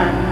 time.